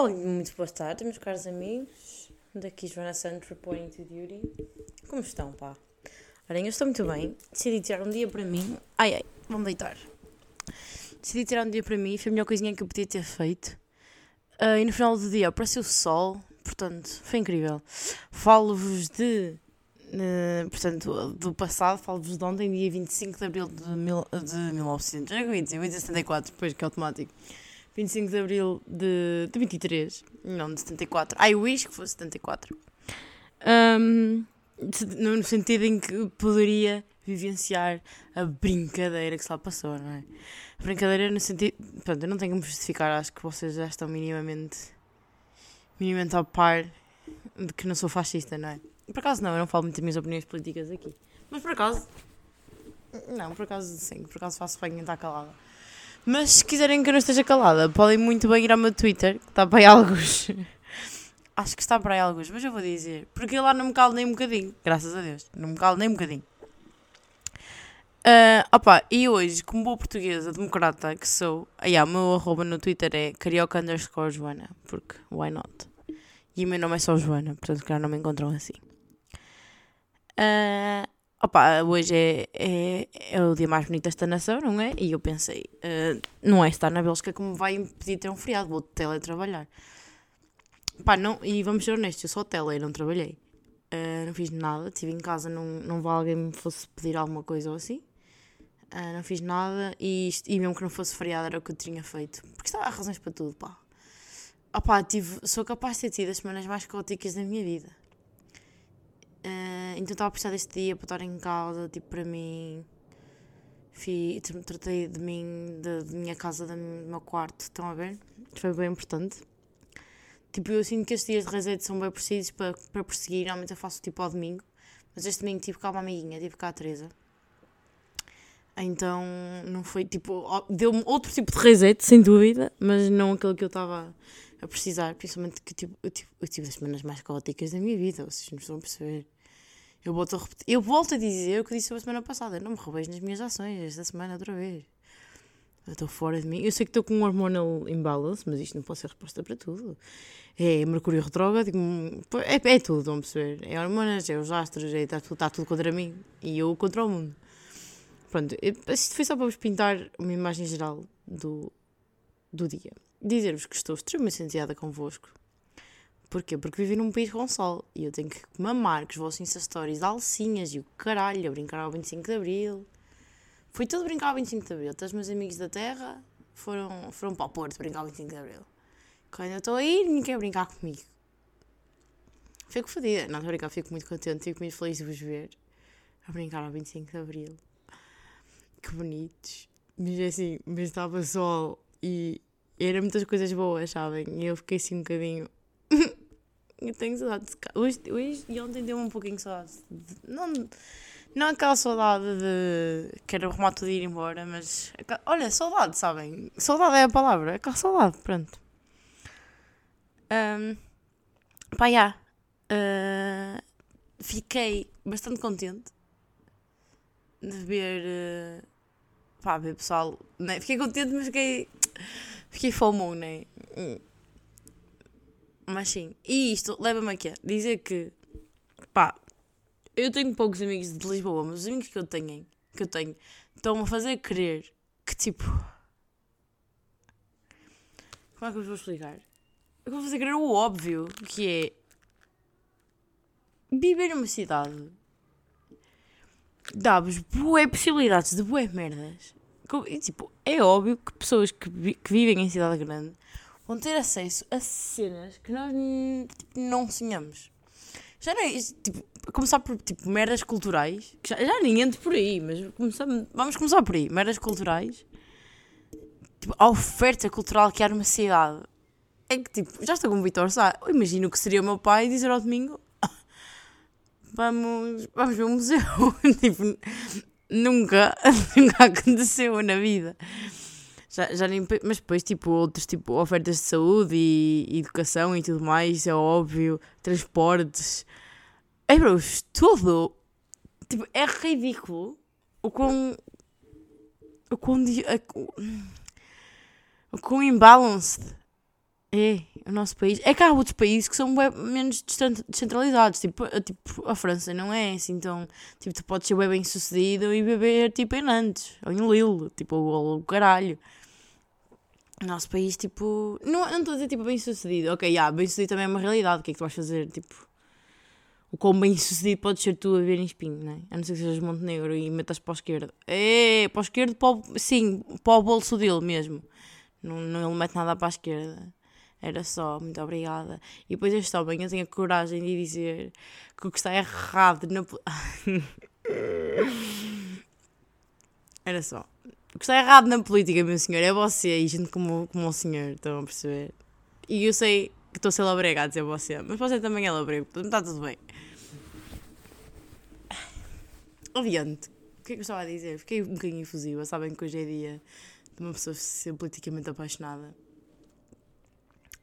Olá, muito boa tarde, meus caros amigos. Daqui Joana Santos, reporting to duty. Como estão, pá? Olhem, eu estou muito bem. Decidi tirar um dia para mim. Ai, ai, vamos deitar. Decidi tirar um dia para mim. Foi a melhor coisinha que eu podia ter feito. Uh, e no final do dia apareceu o sol. Portanto, foi incrível. Falo-vos de... Uh, portanto, do passado, falo-vos de ontem, dia 25 de abril de, mil, de 1900. Eu ia dizer, eu ia dizer 74, depois que é automático. 25 de Abril de, de 23, não de 74. I wish que fosse 74. Um, no sentido em que poderia vivenciar a brincadeira que se lá passou, não é? A brincadeira no sentido. Pronto, eu não tenho que justificar, acho que vocês já estão minimamente. minimamente ao par de que não sou fascista, não é? Por acaso não, eu não falo muito das minhas opiniões políticas aqui. Mas por acaso. Não, por acaso sim, por acaso faço bem em estar calada. Mas se quiserem que eu não esteja calada, podem muito bem ir ao meu Twitter, que está para aí alguns. Acho que está para aí alguns, mas eu vou dizer. Porque eu lá não me calo nem um bocadinho. Graças a Deus. Não me calo nem um bocadinho. Uh, opa, e hoje, como boa portuguesa, democrata que sou, ah, yeah, o meu arroba no Twitter é carioca underscore Joana, porque why not? E o meu nome é só Joana, portanto, que não me encontram assim. Uh, Opa, hoje é, é, é, o dia mais bonito desta nação, não é? E eu pensei, uh, não é estar na Bélgica como vai impedir ter um feriado, vou teletrabalhar. Pá, não, e vamos ser honestos, eu só tele, não trabalhei. Uh, não fiz nada, estive em casa, não, não vá alguém me fosse pedir alguma coisa ou assim. Uh, não fiz nada e, e mesmo que não fosse feriado era o que eu tinha feito. Porque há razões para tudo, pá. Opá, tive, sou capaz de ter tido as semanas mais caóticas da minha vida. Uh, então estava a precisar deste dia para estar em casa, tipo, para mim. Fui, tratei de mim, da minha casa, do meu quarto, estão a ver? Foi bem importante. Tipo, eu sinto que estes dias de reset são bem precisos para, para perseguir. Normalmente eu faço tipo ao domingo, mas este domingo tive cá uma amiguinha, tive cá a Teresa. Então não foi tipo. Deu-me outro tipo de reset, sem dúvida, mas não aquele que eu estava a precisar, principalmente que tipo, eu, tive, eu tive as semanas mais caóticas da minha vida, vocês não estão a perceber. Eu volto a repetir, eu volto a dizer o que eu disse a semana passada, eu não me revejo nas minhas ações esta semana outra vez. Eu estou fora de mim. Eu sei que estou com um hormonal imbalance, mas isto não pode ser resposta para tudo. É Mercúrio retrógrado, é, é tudo, vão perceber. É hormonas, é os astros, é, está, tudo, está tudo contra mim e eu contra o mundo. Pronto, isto foi só para vos pintar uma imagem geral do, do dia dizer-vos que estou extremamente senteada convosco. Porquê? Porque vivi num país com sol e eu tenho que mamar com os vossos Insta Stories alcinhas e o caralho a brincar ao 25 de Abril. Foi tudo brincar ao 25 de Abril. Todos os meus amigos da terra foram, foram para o Porto brincar ao 25 de Abril. Quando eu estou a ir, ninguém quer brincar comigo. Fico fodida. Não, estou a brincar, fico muito contente, fico muito feliz de vos ver a brincar ao 25 de Abril. Que bonitos. Mas é assim, mas estava sol e eram muitas coisas boas, sabem? E eu fiquei assim um bocadinho. eu tenho saudade de. Hoje, hoje e ontem deu-me um pouquinho de saudade. De... Não, não aquela saudade de quero arrumar tudo e ir embora, mas. Olha, saudade, sabem? Saudade é a palavra. Aquela saudade, pronto. Um, pá, já. Uh, fiquei bastante contente de ver. Uh, pá, ver pessoal. Né? Fiquei contente, mas fiquei Fiquei FOMO, né? Mas sim. E isto leva-me a dizer que, pá, eu tenho poucos amigos de Lisboa, mas os amigos que eu tenho, que eu tenho estão-me a fazer crer que, tipo. Como é que eu vos vou explicar? Eu vou fazer crer o óbvio, que é. Viver numa cidade dá-vos boé possibilidades de boé merdas tipo, é óbvio que pessoas que, vi, que vivem em cidade grande vão ter acesso a cenas que nós tipo, não sonhamos. Já não é tipo, começar por tipo, merdas culturais, já, já nem entro por aí, mas começamos, vamos começar por aí, merdas culturais. Tipo, a oferta cultural que há numa cidade. É que tipo, já estou com o Vitor Sá. Eu imagino que seria o meu pai dizer ao domingo: Vamos, vamos ver um museu. tipo, nunca, nunca aconteceu na vida. Já, já nem, mas depois, tipo, outros tipo, ofertas de saúde e, educação e tudo mais, é óbvio, transportes. É, bro, tudo. Tipo, é ridículo o quão. O quão. O quão imbalanced é. O nosso país. É que há outros países que são menos descent- descentralizados. Tipo, a- tipo, a França não é assim. Então, tipo, tu podes ser bem, bem sucedido e beber tipo em Nantes ou em Lille. Tipo, ou o caralho. O nosso país, tipo. Não estou a dizer tipo bem sucedido. Ok, já, bem sucedido também é uma realidade. O que é que tu vais fazer? Tipo. O quão bem sucedido podes ser tu a ver em espinho, não é? A não ser que sejas Montenegro e metas para a esquerda. É, para a esquerda, para o, sim, para o bolso dele mesmo. Não, não ele mete nada para a esquerda. Era só, muito obrigada. E depois este homem, eu tenho a coragem de dizer que o que está errado na. Era só. O que está errado na política, meu senhor, é você e gente como, como o senhor, estão a perceber? E eu sei que estou a ser labrega a dizer você, mas você também é labrego, portanto está tudo bem. Adiante. O que é que eu estava a dizer? Fiquei um bocadinho efusiva. Sabem que hoje é dia de uma pessoa ser politicamente apaixonada.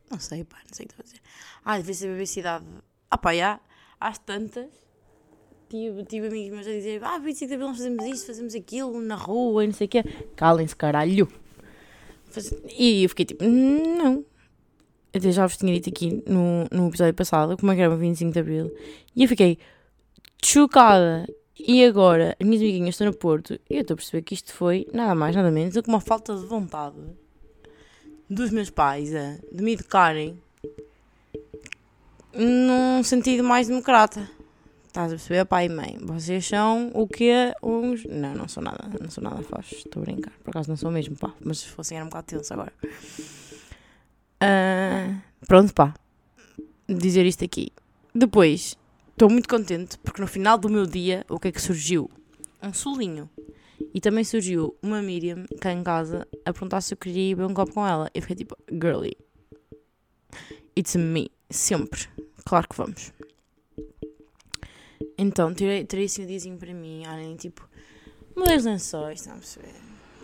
Não sei, pá, não sei o que estou a dizer. Ah, devia ser cidade. Ah, pá, já. Às tantas. Tive, tive amigos meus a dizer: Ah, 25 de abril nós fazemos isto, fazemos aquilo, na rua e não sei o quê. Calem-se, caralho. E eu fiquei tipo: Não. Até já vos tinha dito aqui no, no episódio passado como é que era o 25 de abril. E eu fiquei chocada. E agora, as minhas amiguinhas estão no Porto e eu estou a perceber que isto foi nada mais, nada menos do que uma falta de vontade dos meus pais a, de me educarem num sentido mais democrata. Estás a perceber, pai e mãe? Vocês são o quê? Uns. Não, não sou nada, não sou nada faz. Estou a brincar. Por acaso não sou mesmo, pá. Mas se fossem era um bocado tenso agora. Ah, pronto, pá. Dizer isto aqui. Depois, estou muito contente porque no final do meu dia, o que é que surgiu? Um solinho. E também surgiu uma Miriam cá em casa a perguntar se eu queria ir beber um copo com ela. Eu fiquei tipo, girly. It's me. Sempre. Claro que vamos. Então, tirei, tirei assim o diazinho para mim. Olhem, tipo, mudei os lençóis, estão a perceber?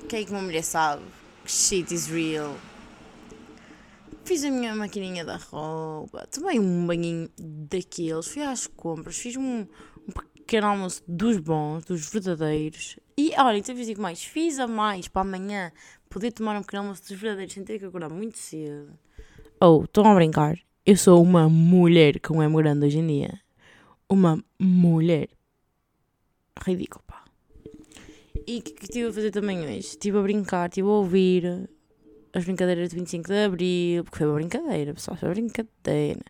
O que é que uma mulher sabe? Shit is real. Fiz a minha maquininha da roupa, tomei um banhinho daqueles, fui às compras, fiz um pequeno almoço dos bons, dos verdadeiros. E olha, então digo mais, fiz a mais para amanhã poder tomar um pequeno almoço dos verdadeiros sem ter que acordar muito cedo. Oh, estão a brincar? Eu sou uma mulher com M grande hoje em dia. Uma mulher. Ridículo, pá. E o que, que estive a fazer também hoje? Estive a brincar, estive a ouvir as brincadeiras de 25 de Abril, porque foi uma brincadeira, pessoal, foi uma brincadeira.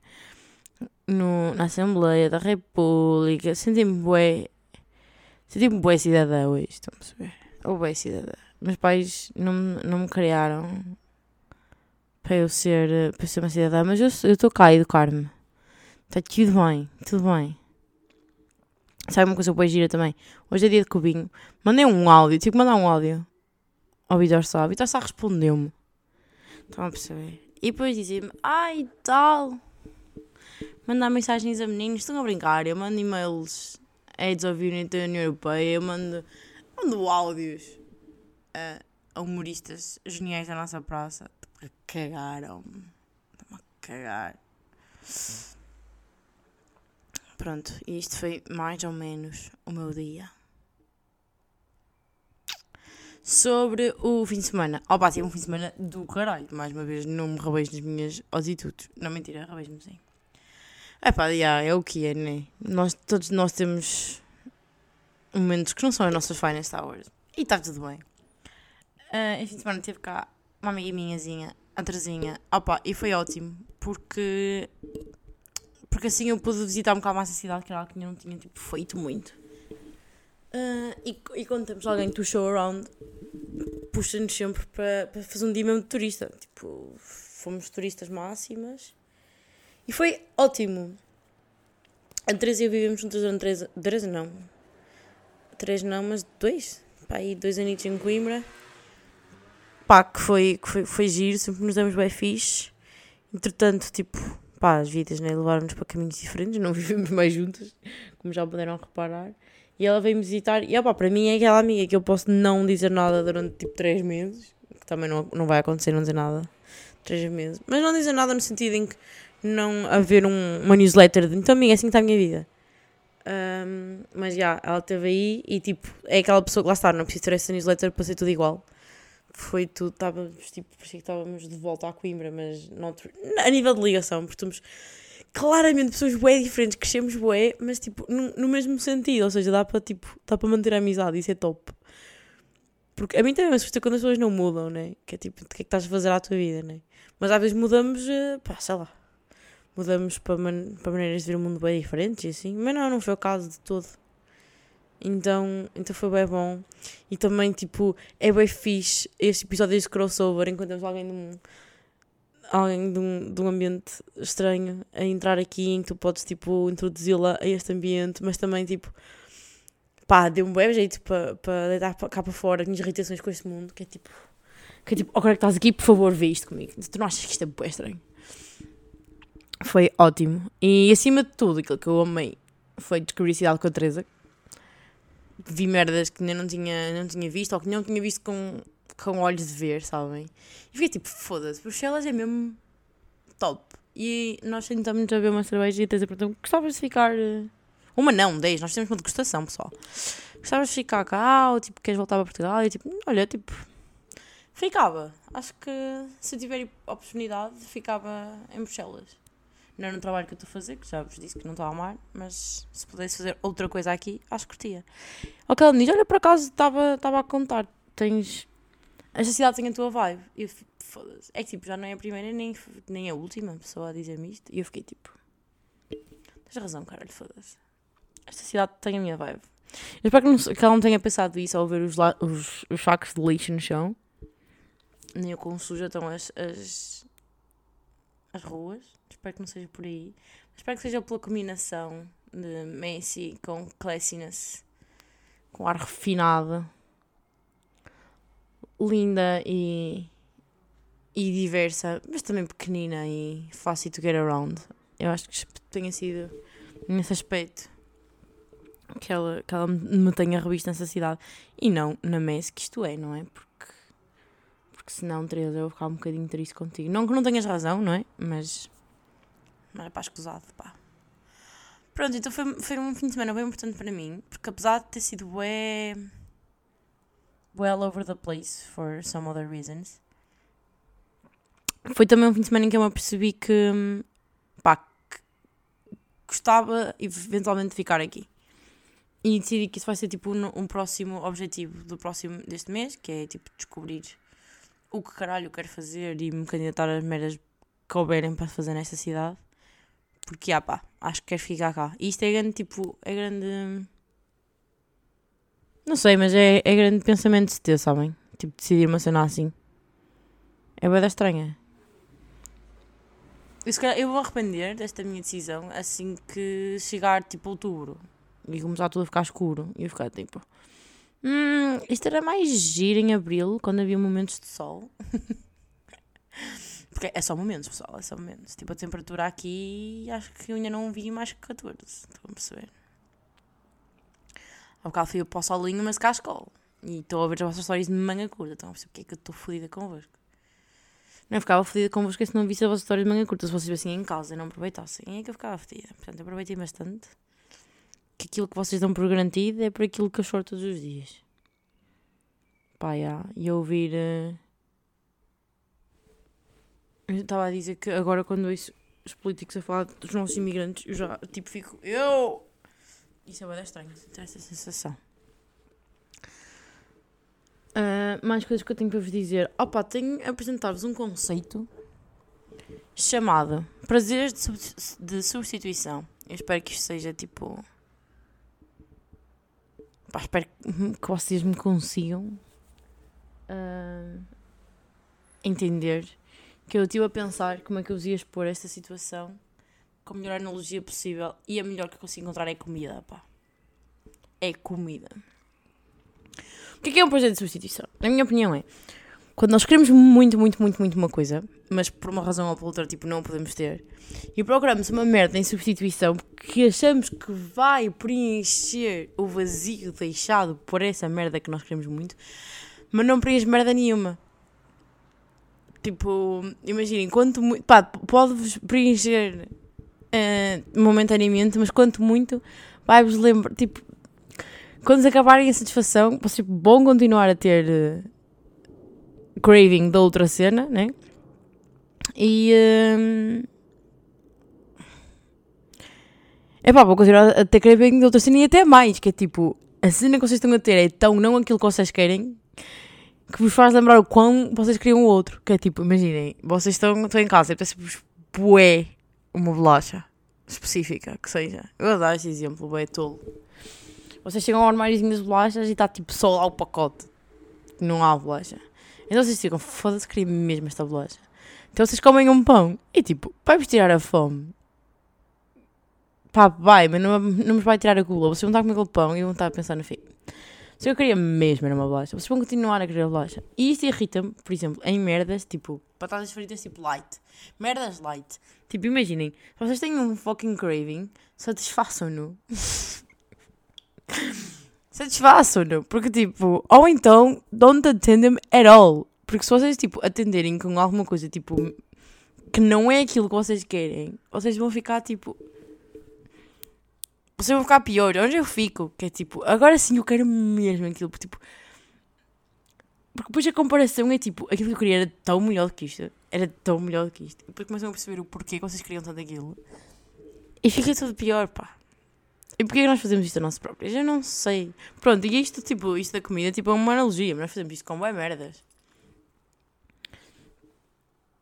No, na Assembleia da República, senti-me bué, senti-me bué cidadã hoje, estão a perceber? Ou bué cidadã. Meus pais não, não me criaram para eu ser, para ser uma cidadã, mas eu estou cá a educar-me. Está tudo bem, tudo bem. Sabe uma coisa boa gira também? Hoje é dia de cubinho. Mandei um áudio, tive que mandar um áudio ao Vitor Sá. O Vitor Sá respondeu-me. Estão a perceber? E depois dizia-me, ai tal. Mandar mensagens a meninos, estão a brincar. Eu mando e-mails of Unity da União Europeia, eu mando, mando áudios a, humoristas geniais da nossa praça. Cagaram-me. Estão a cagar. Pronto, e isto foi mais ou menos o meu dia. Sobre o fim de semana. Oh, pá, tive um fim de semana do caralho. Mais uma vez, não me rabeis nas minhas atitudes. Não, mentira, rabeis-me sim. É pá, já, é o que é, né? Nós, todos nós temos momentos que não são as nossas finest hours. E está tudo bem. Ah, este fim de semana teve cá uma amiga minhazinha, a Terezinha. Opa, e foi ótimo, porque porque assim eu pude visitar um bocado mais a cidade, que era algo que eu não tinha tipo, feito muito. Ah, e, e quando temos alguém do show around, puxa-nos sempre para, para fazer um dia mesmo de turista. Tipo, fomos turistas máximas e foi ótimo. A Teresa e eu vivemos juntas durante três, três não, três não, mas dois, pá, aí dois anitos em Coimbra. Pá, que foi, que foi, foi giro, sempre nos demos bem fixe. Entretanto, tipo, pá, as vidas né, levaram-nos para caminhos diferentes, não vivemos mais juntas, como já puderam reparar. E ela veio-me visitar, e opá, para mim é aquela amiga que eu posso não dizer nada durante tipo 3 meses, que também não, não vai acontecer não dizer nada 3 meses, mas não dizer nada no sentido em que não haver um, uma newsletter de então amiga, é assim que está a minha vida. Ahm, mas já, ela esteve aí e tipo, é aquela pessoa que lá está, não preciso ter essa newsletter para ser tudo igual. foi tudo, estávamos, tipo, parecia que estávamos de volta à Coimbra, mas não, a nível de ligação, porque somos claramente pessoas bué diferentes, crescemos bué, mas tipo, no, no mesmo sentido, ou seja, dá para tipo, dá para manter a amizade, isso é top. Porque a mim também me assusta quando as pessoas não mudam, né? Que é tipo, o que é que estás a fazer à tua vida, né? Mas às vezes mudamos, eh, pá, sei lá, mudamos para, man para maneiras de ver o mundo bem diferentes e assim, mas não, não foi o caso de todo. Então, então foi bem bom. E também, tipo, é bem fixe este episódio de crossover, encontramos alguém de um, alguém de um, de um ambiente estranho a entrar aqui em que tu podes, tipo, introduzi-la a este ambiente, mas também, tipo, pá, deu um bom jeito para pa deitar cá para fora as minhas irritações com este mundo, que é tipo, que é tipo, agora que estás aqui, por favor, vê isto comigo. Tu não achas que isto é bem estranho? Foi ótimo. E acima de tudo, aquilo que eu amei foi descobrir Cidade com a Teresa, vi merdas que ainda não tinha, não tinha visto, ou que não tinha visto com, com olhos de ver, sabem? E fiquei tipo, foda-se, Bruxelas é mesmo top. E nós sentamos a ver uma cerveja e a perguntar, gostavas de ficar... Eh, uma não, dez, nós temos uma degustação, pessoal. Gostavas de ficar cá, ou tipo, queres voltar para Portugal? E tipo, olha, tipo, ficava. Acho que se tiver oportunidade, ficava em Bruxelas não é no trabalho que eu estou a fazer, que já vos disse que não estou a amar, mas se pudesse fazer outra coisa aqui, acho que curtia. Ok, ela me diz, olha, por acaso estava a contar, tens... Esta cidade tem a tua vibe. Eu foda-se. É que tipo, já não é a primeira nem, nem a última pessoa a dizer-me isto. E eu fiquei tipo, tens razão, caralho, foda-se. Esta cidade tem a minha vibe. Eu espero que, não, que ela não tenha pensado isso ao ver os, os, os sacos de lixo no chão. Nem o quão suja estão as, as, as ruas. Espero que não seja por aí. Espero que seja pela combinação de Messi com classiness, com ar refinado, linda e, e diversa, mas também pequenina e fácil to get around. Eu acho que tenha sido nesse aspecto que ela, que ela me tenha revisto nessa cidade e não na Messi, que isto é, não é? Porque, porque senão, Teresa, eu vou ficar um bocadinho triste contigo. Não que não tenhas razão, não é? Mas não era para escusado, pá. Pronto, então foi, foi um fim de semana bem importante para mim, porque apesar de ter sido bué... well over the place for some other reasons, foi também um fim de semana em que eu me apercebi que, pá, que gostava eventualmente de ficar aqui. E decidi que isso vai ser tipo um, um próximo objetivo do próximo deste mês, que é tipo descobrir o que caralho eu quero fazer e me candidatar às meras que houverem para fazer nesta cidade. Porque, ah pá, acho que quero ficar cá. E isto é grande, tipo, é grande. Não sei, mas é, é grande pensamento de ter, sabem? Tipo, decidir uma cena assim. É bem estranha. Eu, calhar, eu vou arrepender desta minha decisão assim que chegar, tipo, outubro. E começar tudo a ficar escuro. E eu ficar, tipo... Hum, isto era mais giro em abril, quando havia momentos de sol. Porque é só momentos, pessoal, é só momentos. Tipo, a temperatura aqui, acho que eu ainda não vi mais que 14. Estão a perceber? Há bocado fui para o solinho, mas cá escola. E estou a ver as vossas histórias de manga curta. Estão a perceber porque é que eu estou fodida convosco. Não, eu ficava fodida convosco se não visse as vossas histórias de manga curta. Se vocês estivessem em casa e não aproveitassem, é que eu ficava fodida. Portanto, aproveitei bastante. Que aquilo que vocês dão por garantido é por aquilo que eu choro todos os dias. Pá, já. E ouvir. Uh eu estava a dizer que agora quando ouço os políticos a falar dos nossos imigrantes, eu já tipo fico. Eu! Isso é bem estranho, ter essa sensação. Uh, mais coisas que eu tenho para vos dizer. Opa, tenho a apresentar-vos um conceito chamado prazeres de, sub de substituição. Eu espero que isto seja tipo. Pá, espero que vocês me consigam uh, entender que eu estive a pensar como é que eu vos ia expor esta situação com a melhor analogia possível e a melhor que eu consigo encontrar é comida, pá. É comida. O que é, que é um projeto de substituição? Na minha opinião é, quando nós queremos muito, muito, muito, muito uma coisa, mas por uma razão ou por outra, tipo, não podemos ter, e procuramos uma merda em substituição que achamos que vai preencher o vazio deixado por essa merda que nós queremos muito, mas não preenche merda nenhuma. Tipo, imaginem, quanto muito. Pá, pode-vos preencher uh, momentaneamente, mas quanto muito vai-vos lembrar. Tipo, quando acabarem a satisfação, vocês vão continuar a ter. Uh, craving da outra cena, né? E. Um, é pá, vou continuar a ter craving de outra cena e até mais, que é tipo, a cena que vocês estão a ter é tão não aquilo que vocês querem que vos faz lembrar o quão vocês queriam o outro. Que é tipo, imaginem, vocês estão, estão em casa e apetece-vos bué uma bolacha específica, que seja. Eu dar esse exemplo, bué tolo. Vocês chegam ao armáriozinho das bolachas e está tipo só lá o pacote. Não há bolacha. Então vocês ficam, foda-se, queria mesmo esta bolacha. Então vocês comem um pão e tipo, vai-vos tirar a fome pá, vai, mas não, não nos vai tirar a gula. Vocês vão estar a comer aquele pão e vão estar a pensar no fim. Se eu queria mesmo era uma bolacha, vocês vão continuar a querer bolacha. E isto irrita-me, por exemplo, em merdas, tipo, batatas fritas tipo light. Merdas light. Tipo, imaginem, se vocês têm um fucking craving, satisfaçam-no. satisfaçam-no. Porque, tipo, ou então, don't attend them at all. Porque se vocês, tipo, atenderem com alguma coisa, tipo, que não é aquilo que vocês querem, vocês vão ficar, tipo, vocês vão ficar pior. Onde eu fico? Que é tipo, agora sim eu quero mesmo aquilo. Porque, tipo, porque depois a comparação é tipo, aquilo que eu queria era tão melhor do que isto. Era tão melhor do que isto. E depois começam a perceber o porquê que vocês queriam tanto aquilo. E fica tudo pior, pá. E porquê que nós fazemos isto a nós próprios? Eu não sei. Pronto, e isto, tipo, isto da comida, tipo, é uma analogia. Mas nós fazemos isto com boas merdas.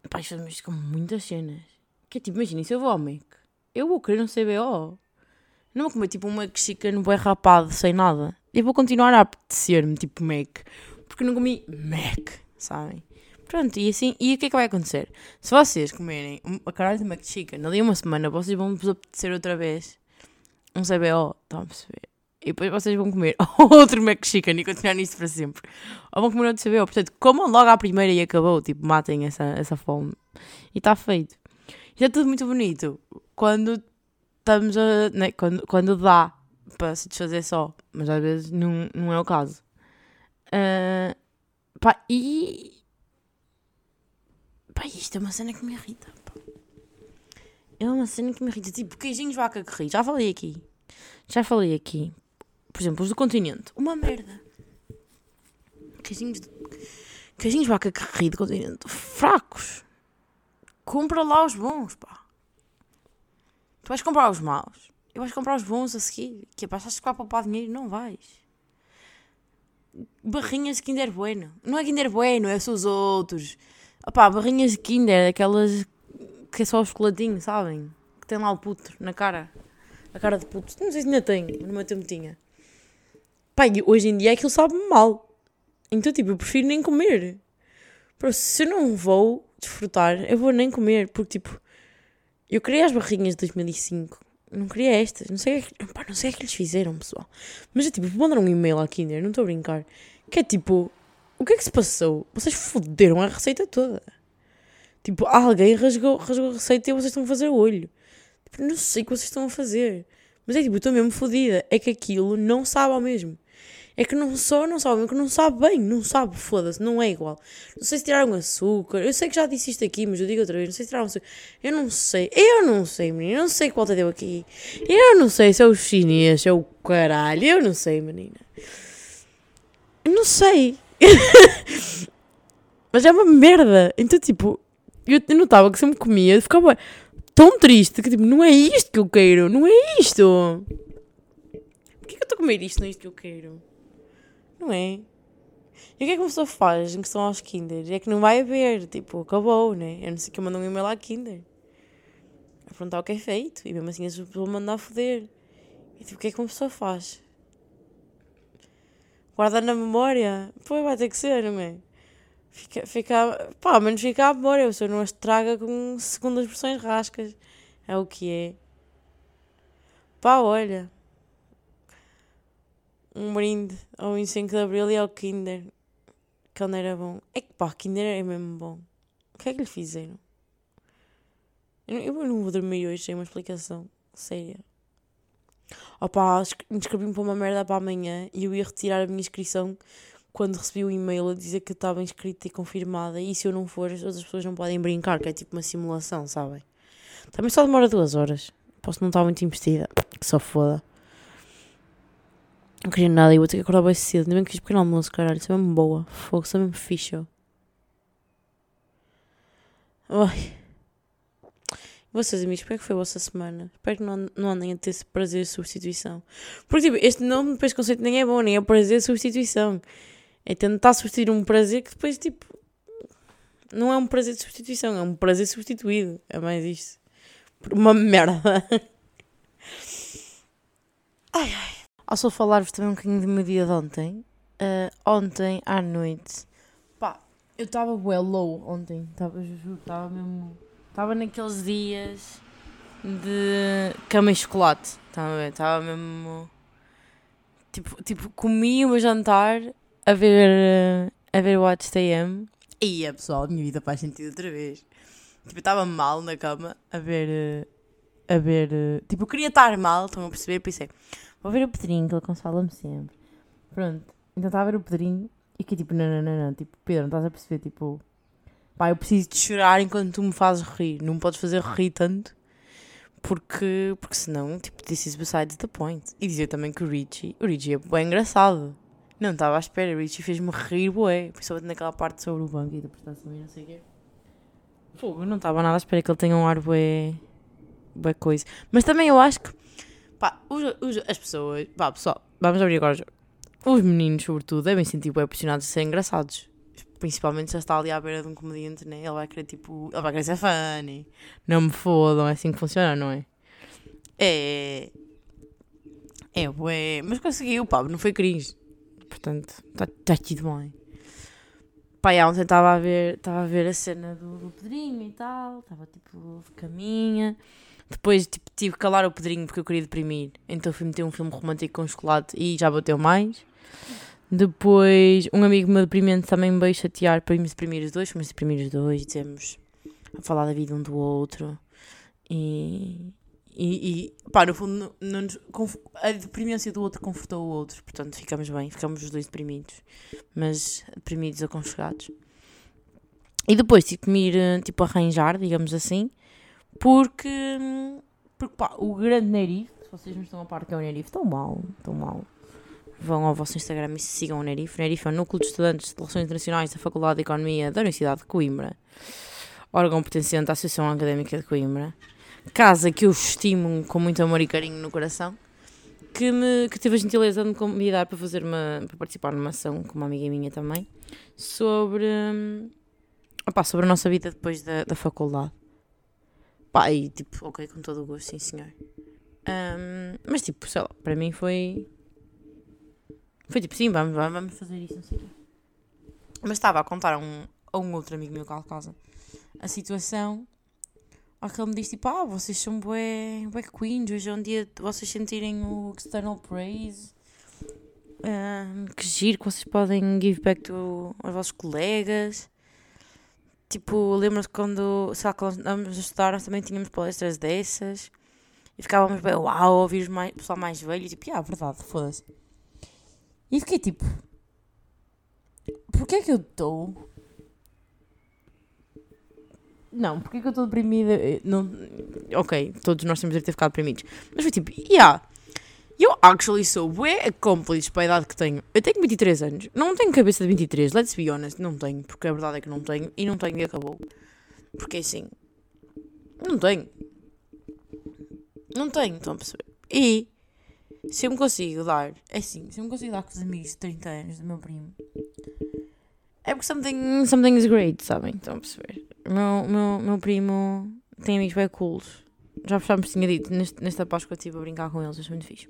Pá, fazemos isto com muitas cenas. Que é tipo, imagina, se eu vou ao eu vou querer um CBO. Não vou comer tipo uma no bem rapado, sem nada. Eu vou continuar a apetecer-me tipo Mac. Porque não comi Mac, sabem? Pronto, e assim, e o que é que vai acontecer? Se vocês comerem a caralho de McChicken ali uma semana, vocês vão vos apetecer outra vez um CBO, estão a perceber? E depois vocês vão comer outro McChicken e continuar nisso para sempre. Ou vão comer outro CBO. Portanto, comam logo à primeira e acabou. Tipo, matem essa, essa fome. E está feito. Isto é tudo muito bonito. Quando estamos a. Né, quando, quando dá para satisfazer só, mas às vezes não, não é o caso. Uh, pá, e. Pá, isto é uma cena que me irrita. Pá. É uma cena que me irrita. Tipo, queijinhos vaca que ri. Já falei aqui. Já falei aqui. Por exemplo, os do continente. Uma merda. Queijinhos. De... Queijinhos vaca que ri do continente. Fracos. Compra lá os bons, pá. Vais comprar os maus. E vais comprar os bons a seguir. Que é para achas que vai poupar dinheiro? Não vais. Barrinhas de Kinder Bueno. Não é Kinder Bueno, é só os outros. Opá, barrinhas de Kinder, aquelas que é só o chocolatinho, sabem? Que tem lá o puto na cara. A cara de puto. Não sei se ainda tem, no meu tempo tinha. Pá, hoje em dia aquilo sabe mal. Então, tipo, eu prefiro nem comer. Pero se eu não vou desfrutar, eu vou nem comer. Porque, tipo, eu queria as barrinhas de 2005. Não queria estas. Não sei que, pá, não sei o que eles fizeram, pessoal. Mas é tipo, mandaram um e-mail à Kinder, não estou a brincar. Que é tipo, o que é que se passou? Vocês foderam a receita toda. Tipo, alguém rasgou, rasgou a receita e vocês estão a fazer o olho. Tipo, não sei o que vocês estão a fazer. Mas é tipo, eu estou mesmo fodida. É que aquilo não sabe ao mesmo. É que não só não sabe, é que não sabe bem, não sabe, foda-se, não é igual. Não sei se tiraram açúcar, eu sei que já disse isto aqui, mas eu digo outra vez, não sei se tiraram açúcar. Eu não sei, eu não sei, menina, eu não sei qual te deu aqui. Eu não sei se é o chinês, se é o caralho, eu não sei, menina. Eu não sei. mas é uma merda. Então, tipo, eu, notava que sempre comia, eu ficava tão triste que, tipo, não é isto que eu quero, não é isto. Porquê que eu estou a comer isto, não é isto que eu quero? Não é? E o que é que uma pessoa faz em questão aos Kinder? É que não vai haver, tipo, acabou, né? Eu não sei que eu mando um e-mail à Kinder a perguntar o que é feito e mesmo assim as pessoas mandar a foder. E tipo, o que é que uma pessoa faz? Guarda na memória? Pô, vai ter que ser, não é? Fica, fica, pá, menos fica à memória, a pessoa não as estraga com segundas versões rascas. É o que é. Pá, olha um brinde ao 25 de Abril e ao Kinder. Ele era bom. É que pá, Kinder é mesmo bom. O que é que lhe fizeram? Eu, eu não vou dormir hoje sem uma explicação séria. Opá, inscrevi-me para uma merda para amanhã e eu ia retirar a minha inscrição quando recebi o um e-mail a dizer que estava inscrita e confirmada. E se eu não for, as outras pessoas não podem brincar, que é tipo uma simulação, sabem? Também só demora duas horas. Posso não estar muito investida. Que só foda. Não queria nada e vou ter que acordar bem cedo. Nem bem que fiz pequeno almoço, caralho. Isso é mesmo boa. Fogo, isso é mesmo fixe. Ai. Vocês, amigos, como é que foi a vossa semana? Espero que não, não andem a ter esse prazer de substituição. Porque, tipo, este nome, depois, conceito nem é bom, nem é prazer de substituição. É tentar substituir um prazer que depois, tipo, não é um prazer de substituição, é um prazer substituído. É mais isto. Por uma merda. Ai, ai. Ao só falar-vos também um bocadinho do meu dia de ontem. Uh, ontem à noite. Pá, eu estava well low ontem. Estava, juro, estava mesmo. Estava naqueles dias de cama e chocolate. Estava a ver? Estava mesmo. Tipo, tipo, comi o meu jantar a ver, a ver Watch TM. E a pessoal, a minha vida faz sentido outra vez. Tipo, eu estava mal na cama a ver. A ver. Tipo, eu queria estar mal, estão a perceber? Pensei, vou ver o Pedrinho, que ele consola-me sempre. Pronto, então estava a ver o Pedrinho e que tipo, não, não, não, não. Tipo, Pedro, não estás a perceber? Tipo, pá, eu preciso de chorar enquanto tu me fazes rir. Não me podes fazer rir tanto. Porque, porque senão, tipo, this is besides the point. E dizer também que o Richie, o Richie é bem engraçado. Não estava à espera, o Richie fez-me rir, bué. Principalmente naquela parte sobre o banco e da prestação e não sei o quê. Fogo, não estava nada à espera que ele tenha um ar bué, bué coisa. Mas também eu acho que, pá, os, os, as pessoas, pá, pessoal, vamos abrir agora o jogo. Os meninos, sobretudo, devem sentir bué pressionados a ser engraçados. Principalmente se está ali à beira de um comediante, né? Ele vai querer, tipo, ele vai querer ser funny. Não me fodam, é assim que funciona, não é? É... É, bué... Mas conseguiu, pá, não foi cringe. Portanto, está tá tudo bem. Pá, e ontem estava a ver, estava a ver a cena do, do Pedrinho e tal, estava tipo de caminha. Depois tipo, tive que calar o Pedrinho porque eu queria deprimir. Então fui meter um filme romântico com chocolate e já bateu mais. Depois um amigo meu deprimente também me veio chatear para irmos deprimir os dois. Fomos deprimir os dois, dizemos a falar da vida um do outro. E, e, e pá, no fundo, não a deprimência do outro confortou o outro, portanto ficamos bem, ficamos os dois deprimidos, mas deprimidos aconchegados. E depois tive que me ir, eh, tipo, arranjar, digamos assim, porque, porque pá, o grande Nerif, se vocês não estão a par que é o Nerif, tão mal, tão mal. Vão ao vosso Instagram e sigam o Nerif. O Nerif é o Núcleo de Estudantes de Relações Internacionais da Faculdade de Economia da Universidade de Coimbra, órgão pertencente à Associação Académica de Coimbra casa que eu estimo com muito amor e carinho no coração, que, me, que teve a gentileza de me convidar para fazer uma, para participar numa ação com uma amiga minha também, sobre, opa, sobre a nossa vida depois da, da faculdade. Pá, e tipo, ok, com todo o gosto, sim senhor. Um, mas tipo, sei lá, para mim foi. Foi tipo, sim, vamos, vamos fazer isso, não sei o quê. Mas estava a contar a um, a um outro amigo meu cá casa a situação Há que ele me diz tipo, ah, vocês são bué, bué queens, hoje é um dia de vocês sentirem o external praise. Um, que giro que vocês podem give back to, aos vossos colegas. Tipo, lembro-me quando, sei lá, quando a estudar, nós também tínhamos palestras dessas. E ficávamos bem, uau, ouvir o pessoal mais velho. E tipo, ah, verdade, foda-se. E fiquei tipo, porquê é que eu estou não, porque é que eu estou deprimida? Eh, não, ok, todos nós temos de ter ficado deprimidos. Mas foi tipo, yeah, eu actually sou bué accomplished para a idade que tenho. Eu tenho 23 anos. Não tenho cabeça de 23, let's be honest. Não tenho, porque a verdade é que não tenho. E não tenho e acabou. Porque assim, não tenho. Não tenho, estão a perceber? E se eu me consigo dar, é assim, se eu me consigo dar com os amigos de 30 anos do meu primo, é porque something, something is great, sabem? Estão a perceber? Meu, meu, meu primo tem amigos bem cools. Já vos tinha dito, neste, nesta Páscoa estive a brincar com eles, acho muito fixe.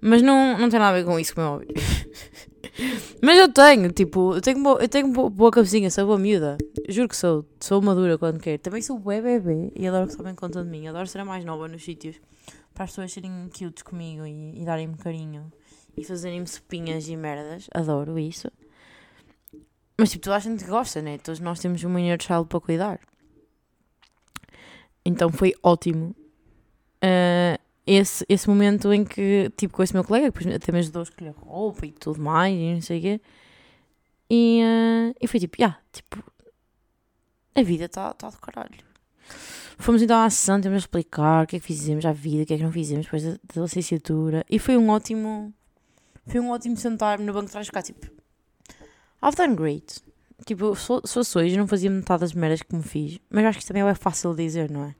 Mas não, não tem nada a ver com isso, como é óbvio. Mas eu tenho, tipo, eu tenho, boa, eu tenho boa cabecinha, sou boa miúda. Juro que sou, sou madura quando quero. Também sou bué bebê e adoro que sabem conta de mim. Adoro ser a mais nova nos sítios. Para as pessoas serem cute comigo e, e darem-me carinho e fazerem-me sopinhas e merdas. Adoro isso. Mas tipo, toda a gente gosta, né? Todos nós temos um inner child para cuidar. Então foi ótimo. Uh, esse, esse momento em que, tipo, com esse meu colega, depois até me ajudou a escolher roupa e tudo mais, e não sei o quê. E, uh, e foi tipo, ah, yeah, tipo, a vida está tá do caralho. Fomos então à sessão, temos a explicar o que é que fizemos à vida, o que é que não fizemos depois da, da licenciatura. E foi um ótimo, foi um ótimo sentar-me no banco de trás e ficar tipo, I've done great. Tipo, se fosse hoje, não fazia metade das merdas que me fiz. Mas acho que também é fácil dizer, não é?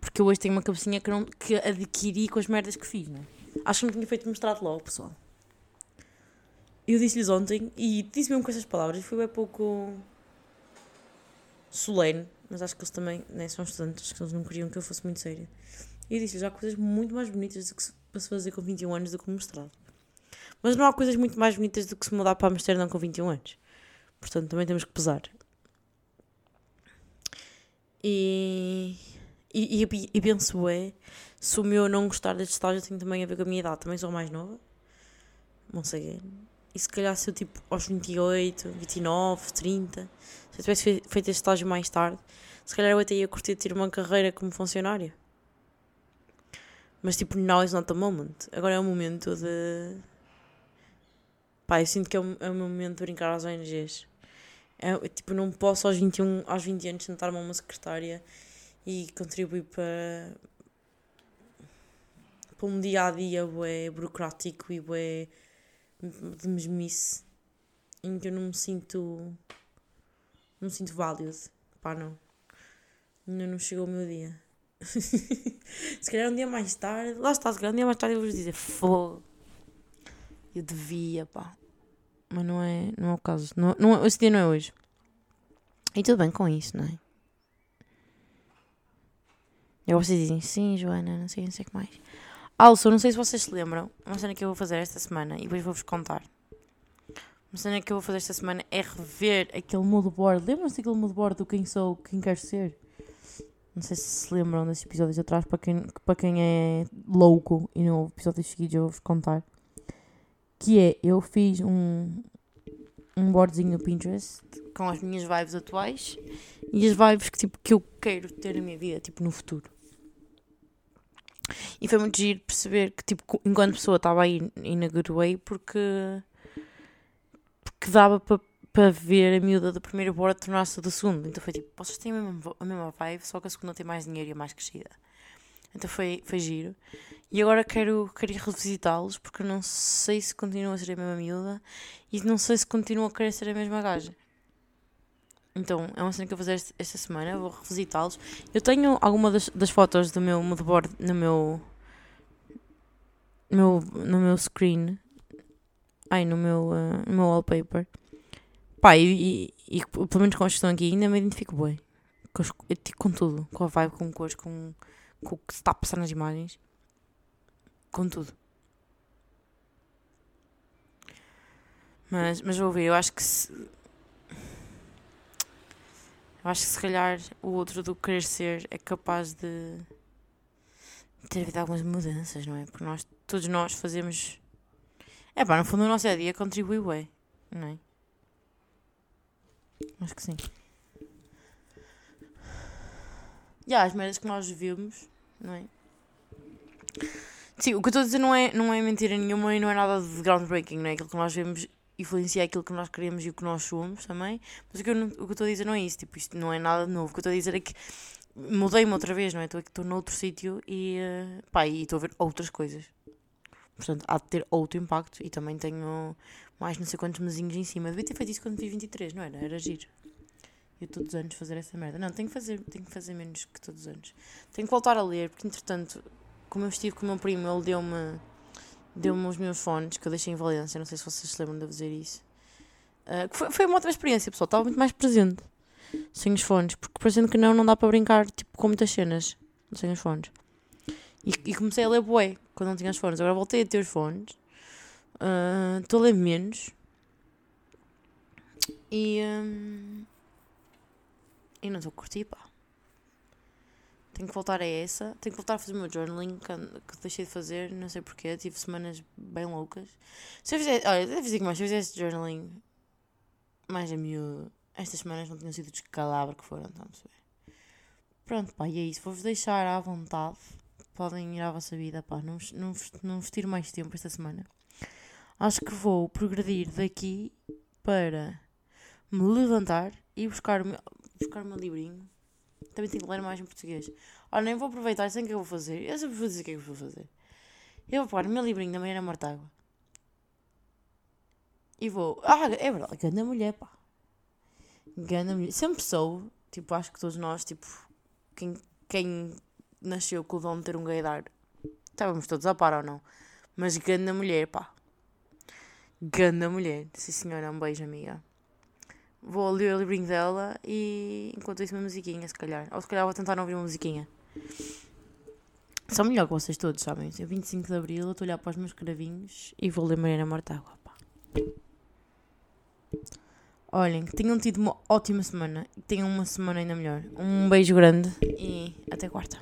Porque eu hoje tenho uma cabecinha que, não, que adquiri com as merdas que fiz, não é? Acho que não tinha feito mostrado logo, pessoal. Eu disse-lhes ontem e disse mesmo com essas palavras. Foi bem pouco solene, mas acho que eles também né, são estudantes, que eles não queriam que eu fosse muito séria. E eu disse-lhes: há coisas muito mais bonitas do que se, para se fazer com 21 anos do que mostrado. Mas não há coisas muito mais bonitas do que se mudar para Amsterdão com 21 anos. Portanto, também temos que pesar. E, e, e, e penso, é, se o meu não gostar deste estágio tem também a ver com a minha idade. Também sou mais nova. Não sei. E se calhar se eu tipo aos 28, 29, 30, se eu tivesse feito este estágio mais tarde, se calhar eu até ia curtir ter uma carreira como funcionária. Mas tipo, now is not the moment. Agora é o momento de. Pá, eu sinto que é o, é o momento de brincar às ONGs. É, tipo, não posso aos 21, aos 20 anos sentar-me a uma secretária e contribuir para, para um dia a dia bué, burocrático e bué, de mesmice em que eu não me sinto não me sinto válido. Pá, não. Ainda não chegou o meu dia. se calhar um dia mais tarde, lá está, se calhar um dia mais tarde eu vou dizer fogo. Eu devia, pá. Mas não é, não é o caso. Não, não, esse dia não é hoje. E tudo bem com isso, não é? Agora vocês dizem, sim, Joana, não sei, não sei o que mais. Also, não sei se vocês se lembram, uma cena que eu vou fazer esta semana e depois vou-vos contar. Uma cena que eu vou fazer esta semana é rever aquele moodboard. Lembram-se daquele moodboard do Quem Sou, Quem Quer Ser? Não sei se se lembram desses episódios atrás, para quem, para quem é louco e não ouve episódios seguidos, eu vou-vos contar. Que é, eu fiz um, um boardzinho no Pinterest com as minhas vibes atuais e as vibes que, tipo, que eu quero ter na minha vida, tipo, no futuro. E foi muito giro perceber que, tipo, enquanto pessoa estava aí in a good way, porque, porque dava para para ver a miúda do primeiro board tornar-se do segundo. Então foi tipo, vocês têm a mesma, a mesma vibe, só que a segunda tem mais dinheiro e é mais crescida. Então foi, foi giro. E agora quero, quero revisitá-los porque não sei se continua a ser a mesma miúda e não sei se continua a querer ser a mesma gaja. Então, é uma cena que eu vou fazer esta, semana, vou revisitá-los. Eu tenho alguma das, das fotos do meu moodboard no meu, meu, no meu screen. Ai, no meu, uh, no meu wallpaper. Pá, e, e, e, pelo menos com a questão aqui ainda me identifico bem. Com, com tudo. Com a vibe, com cores, com, com o que se está a passar nas imagens. Com tudo. Mas, mas vou ver, eu acho que se. Eu acho que se calhar o outro do querer ser é capaz de ter havido algumas mudanças, não é? Porque nós, todos nós fazemos. É pá, no fundo o nosso dia contribui bem, não é? Acho que sim. E yeah, as merdas que nós vimos, não é? Sim, o que eu estou a dizer não é, não é mentira nenhuma e não é nada de groundbreaking, não é? Aquilo que nós vemos influencia aquilo que nós queremos e o que nós somos também. Mas o que eu, o que estou a dizer não é isso, tipo, isto não é nada de novo. O que eu estou a dizer é que mudei-me outra vez, não é? Estou aqui, estou noutro sítio e, uh, pá, e estou a ver outras coisas. Portanto, há de ter outro impacto e também tenho mais não sei quantos mesinhos em cima. Devia ter feito isso quando fiz 23, não era? Era giro. Eu todos os anos fazer essa merda. Não, tenho que fazer, tenho que fazer menos que todos os anos. Tenho que voltar a ler, porque entretanto, como eu estive com o meu primo, ele deu-me deu-me os meus fones que eu deixei em Valência. Não sei se vocês se lembram de dizer isso. Uh, foi, foi uma outra experiência, pessoal. Estava muito mais presente sem os fones, porque parecendo que não, não dá para brincar tipo, com muitas cenas sem os fones. E, e comecei a ler bué quando não tinha os fones. Agora voltei a ter os fones ah, estou uh, a ler menos. E. Um, e não estou a curtir, pá. Tenho que voltar a essa. Tenho que voltar a fazer o meu journaling que, deixei de fazer, não sei porquê. Tive semanas bem loucas. Se eu fizesse. Olha, devo dizer que mais. Se eu fizesse journaling mais a miúdo, estas semanas não tinham sido descalabro que foram, estão a perceber? Pronto, pá, e é isso. Vou-vos deixar à vontade. Podem ir à vossa vida, pá. Não, não, não vos tiro mais tempo esta semana acho que vou progredir daqui para me levantar e buscar o meu, buscar o meu livrinho. Também tenho que ler mais em português. Olha, nem vou aproveitar, sei o que eu vou fazer. Eu sempre vou dizer o que é que vou fazer. Eu vou pegar o meu livrinho da Mariana Mortágua. E vou. Ah, é verdade, grande mulher, pá. Ganda mulher. Sempre sou, tipo, acho que todos nós, tipo, quem, quem nasceu com o dom de ter um gaydar, estávamos todos a par ou não. Mas ganda mulher, pá. Ganda mulher. Sim senhora, um beijo, amiga. Vou ler o livrinho dela e enquanto isso uma musiquinha, se calhar. Ou se calhar vou tentar ouvir uma musiquinha. Sou melhor que vocês todos, sabem? É 25 de Abril, estou a olhar para os meus cravinhos e vou ler Mariana Mortágua, pá. Olhem, que tenham tido uma ótima semana e tenham uma semana ainda melhor. Um beijo grande e até quarta.